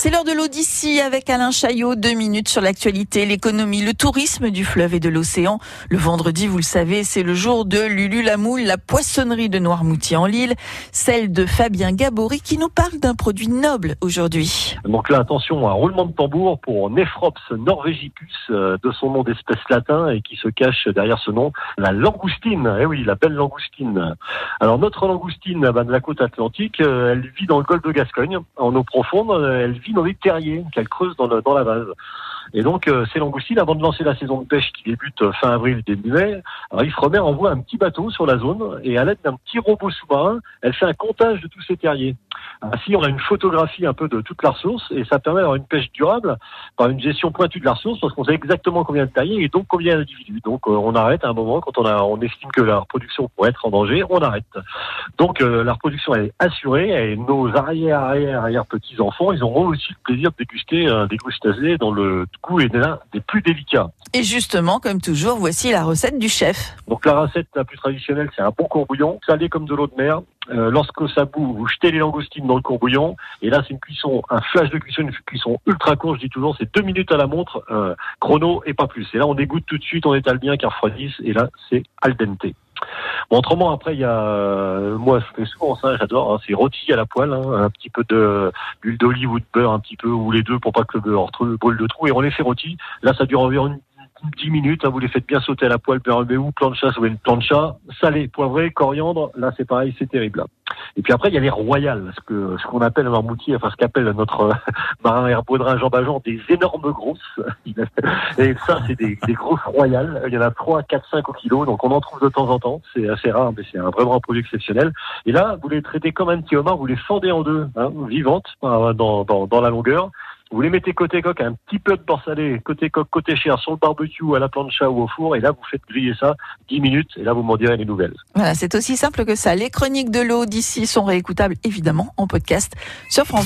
C'est l'heure de l'Odyssée avec Alain Chaillot. Deux minutes sur l'actualité, l'économie, le tourisme du fleuve et de l'océan. Le vendredi, vous le savez, c'est le jour de Lulu Lamoule, la poissonnerie de Noirmoutier en Lille. Celle de Fabien Gabory qui nous parle d'un produit noble aujourd'hui. Donc là, attention, un roulement de tambour pour Nephrops norvegicus, euh, de son nom d'espèce latin et qui se cache derrière ce nom, la langoustine. Eh oui, la belle langoustine. Alors notre langoustine bah, de la côte atlantique, euh, elle vit dans le golfe de Gascogne, en eau profonde. Elle vit dans les terriers qu'elle creuse dans, dans la vase. Et donc, euh, ces langoustines, avant de lancer la saison de pêche qui débute euh, fin avril, début mai, alors Ifremer envoie un petit bateau sur la zone et à l'aide d'un petit robot sous-marin, elle fait un comptage de tous ces terriers. Ainsi, on a une photographie un peu de toute la ressource et ça permet d'avoir une pêche durable par une gestion pointue de la ressource parce qu'on sait exactement combien de terriers et donc combien d'individus. Donc, euh, on arrête à un moment quand on, estime que la reproduction pourrait être en danger, on arrête. Donc, la reproduction est assurée et nos arrière, arrière, arrière petits enfants, ils auront aussi le plaisir de déguster des crustacés dans le goût est l'un des plus délicats. Et justement, comme toujours, voici la recette du chef. Donc la recette la plus traditionnelle, c'est un bon courbouillon, salé comme de l'eau de mer. Euh, lorsque ça bout, vous jetez les langoustines dans le courbouillon. Et là, c'est une cuisson, un flash de cuisson, une cuisson ultra courte, je dis toujours, c'est deux minutes à la montre, euh, chrono et pas plus. Et là, on dégoûte tout de suite, on étale bien car. Et là, c'est al dente. Bon, autrement, après, il y a, euh, moi, je fais souvent ça, j'adore, hein, c'est rôti à la poêle, hein, un petit peu de d'huile d'olive ou de beurre, un petit peu, ou les deux pour pas que le beurre brûle de trou, et on les fait rôtis. Là, ça dure environ 10 minutes, hein, vous les faites bien sauter à la poêle, ou plancha, ça une plancha, salé, poivré, coriandre, là c'est pareil, c'est terrible. Et puis après, il y a les royales, ce que ce qu'on appelle un moutier, enfin ce qu'appelle notre marin herbaudrin Jean Bajan, des énormes grosses. Et ça, c'est des, des, grosses royales. Il y en a 3, 4, 5 au kilo, donc on en trouve de temps en temps. C'est assez rare, mais c'est un, vraiment un produit exceptionnel. Et là, vous les traitez comme un petit homard, vous les fendez en deux, hein, vivantes, dans, dans, dans la longueur. Vous les mettez côté coque, un petit peu de porc salé, côté coque, côté chair, sur le barbecue, à la plancha ou au four, et là vous faites griller ça 10 minutes, et là vous m'en direz les nouvelles. Voilà, c'est aussi simple que ça. Les chroniques de l'eau d'ici sont réécoutables évidemment en podcast sur France.